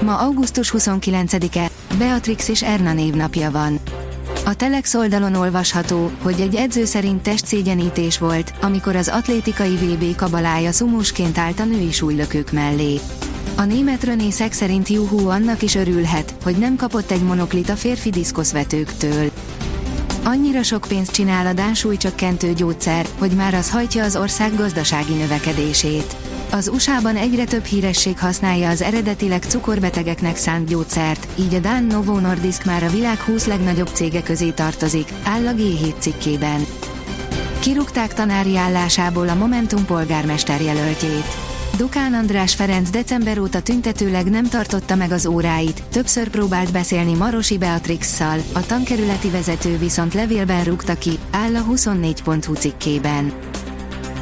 Ma augusztus 29-e, Beatrix és Erna névnapja van. A Telex oldalon olvasható, hogy egy edző szerint testszégyenítés volt, amikor az atlétikai VB kabalája szumúsként állt a női súlylökők mellé. A német René Szek szerint Juhu annak is örülhet, hogy nem kapott egy monoklit a férfi diszkoszvetőktől. Annyira sok pénzt csinál a dánsúlycsökkentő gyógyszer, hogy már az hajtja az ország gazdasági növekedését. Az USA-ban egyre több híresség használja az eredetileg cukorbetegeknek szánt gyógyszert, így a Dán Novo Nordisk már a világ 20 legnagyobb cége közé tartozik, áll a G7 cikkében. Kirúgták tanári állásából a Momentum polgármester jelöltjét. Dukán András Ferenc december óta tüntetőleg nem tartotta meg az óráit, többször próbált beszélni Marosi Beatrix-szal, a tankerületi vezető viszont levélben rúgta ki, áll a 24.hu cikkében.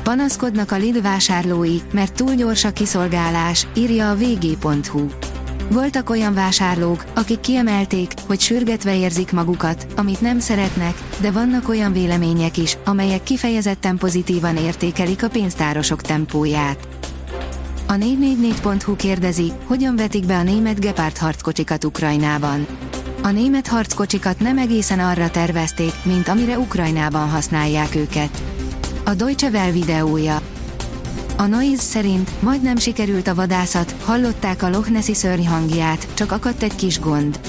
Panaszkodnak a Lidl vásárlói, mert túl gyors a kiszolgálás, írja a vg.hu. Voltak olyan vásárlók, akik kiemelték, hogy sürgetve érzik magukat, amit nem szeretnek, de vannak olyan vélemények is, amelyek kifejezetten pozitívan értékelik a pénztárosok tempóját. A 444.hu kérdezi, hogyan vetik be a német Gepard harckocsikat Ukrajnában. A német harckocsikat nem egészen arra tervezték, mint amire Ukrajnában használják őket. A Deutsche Welle videója. A Noise szerint majdnem sikerült a vadászat, hallották a Loch Nessi szörny hangját, csak akadt egy kis gond.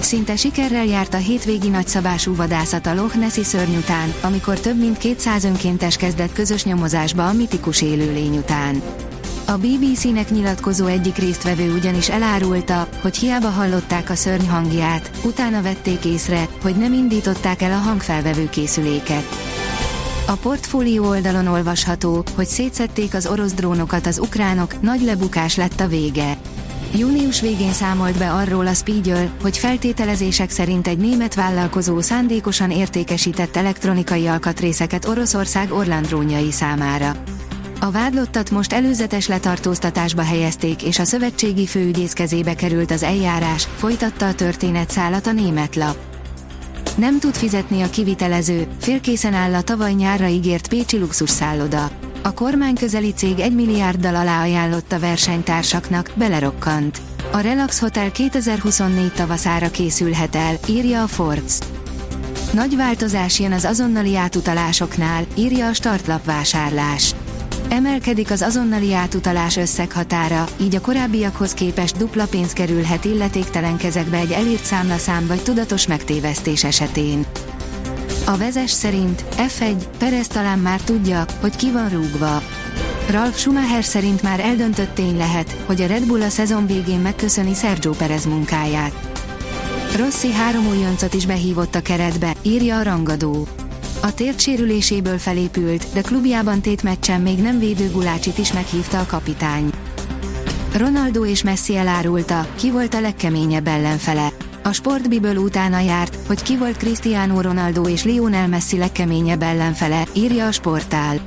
Szinte sikerrel járt a hétvégi nagyszabású vadászat a Loch Nessi szörny után, amikor több mint 200 önkéntes kezdett közös nyomozásba a mitikus élőlény után. A BBC-nek nyilatkozó egyik résztvevő ugyanis elárulta, hogy hiába hallották a szörny hangját, utána vették észre, hogy nem indították el a hangfelvevő készüléket. A portfólió oldalon olvasható, hogy szétszették az orosz drónokat az ukránok, nagy lebukás lett a vége. Június végén számolt be arról a Spiegel, hogy feltételezések szerint egy német vállalkozó szándékosan értékesített elektronikai alkatrészeket Oroszország Orland drónjai számára. A vádlottat most előzetes letartóztatásba helyezték és a szövetségi főügyész kezébe került az eljárás, folytatta a történet szállat a német lap. Nem tud fizetni a kivitelező, félkészen áll a tavaly nyárra ígért Pécsi luxus szálloda. A kormány közeli cég 1 milliárddal alá ajánlotta versenytársaknak, belerokkant. A Relax Hotel 2024 tavaszára készülhet el, írja a Forbes. Nagy változás jön az azonnali átutalásoknál, írja a startlap vásárlás. Emelkedik az azonnali átutalás összeghatára, így a korábbiakhoz képest dupla pénz kerülhet illetéktelen kezekbe egy elírt számlaszám vagy tudatos megtévesztés esetén. A vezes szerint F1, Perez talán már tudja, hogy ki van rúgva. Ralf Schumacher szerint már eldöntött tény lehet, hogy a Red Bull a szezon végén megköszöni Sergio Perez munkáját. Rossi három újoncot is behívott a keretbe, írja a rangadó. A tért sérüléséből felépült, de klubjában tét meccsen még nem védő Gulácsit is meghívta a kapitány. Ronaldo és Messi elárulta, ki volt a legkeményebb ellenfele. A sportbiből utána járt, hogy ki volt Cristiano Ronaldo és Lionel Messi legkeményebb ellenfele, írja a sportál.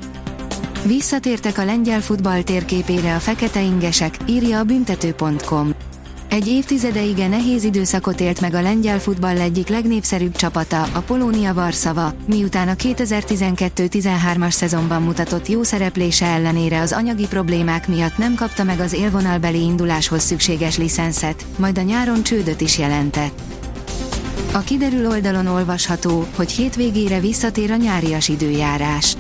Visszatértek a lengyel futball térképére a fekete ingesek, írja a büntető.com. Egy évtizedeige nehéz időszakot élt meg a lengyel futball egyik legnépszerűbb csapata, a Polónia Varszava, miután a 2012-13-as szezonban mutatott jó szereplése ellenére az anyagi problémák miatt nem kapta meg az élvonalbeli induláshoz szükséges licenszet, majd a nyáron csődöt is jelentett. A kiderül oldalon olvasható, hogy hétvégére visszatér a nyárias időjárás.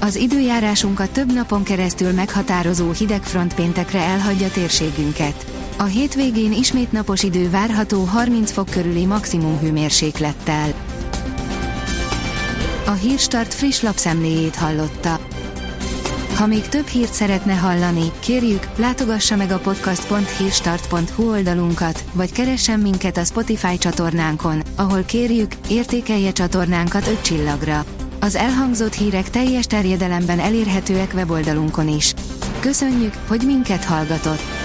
Az időjárásunkat több napon keresztül meghatározó hidegfront péntekre elhagyja térségünket. A hétvégén ismét napos idő várható 30 fok körüli maximum hőmérséklettel. A Hírstart friss lapszemléjét hallotta. Ha még több hírt szeretne hallani, kérjük, látogassa meg a podcast.hírstart.hu oldalunkat, vagy keressen minket a Spotify csatornánkon, ahol kérjük, értékelje csatornánkat 5 csillagra. Az elhangzott hírek teljes terjedelemben elérhetőek weboldalunkon is. Köszönjük, hogy minket hallgatott!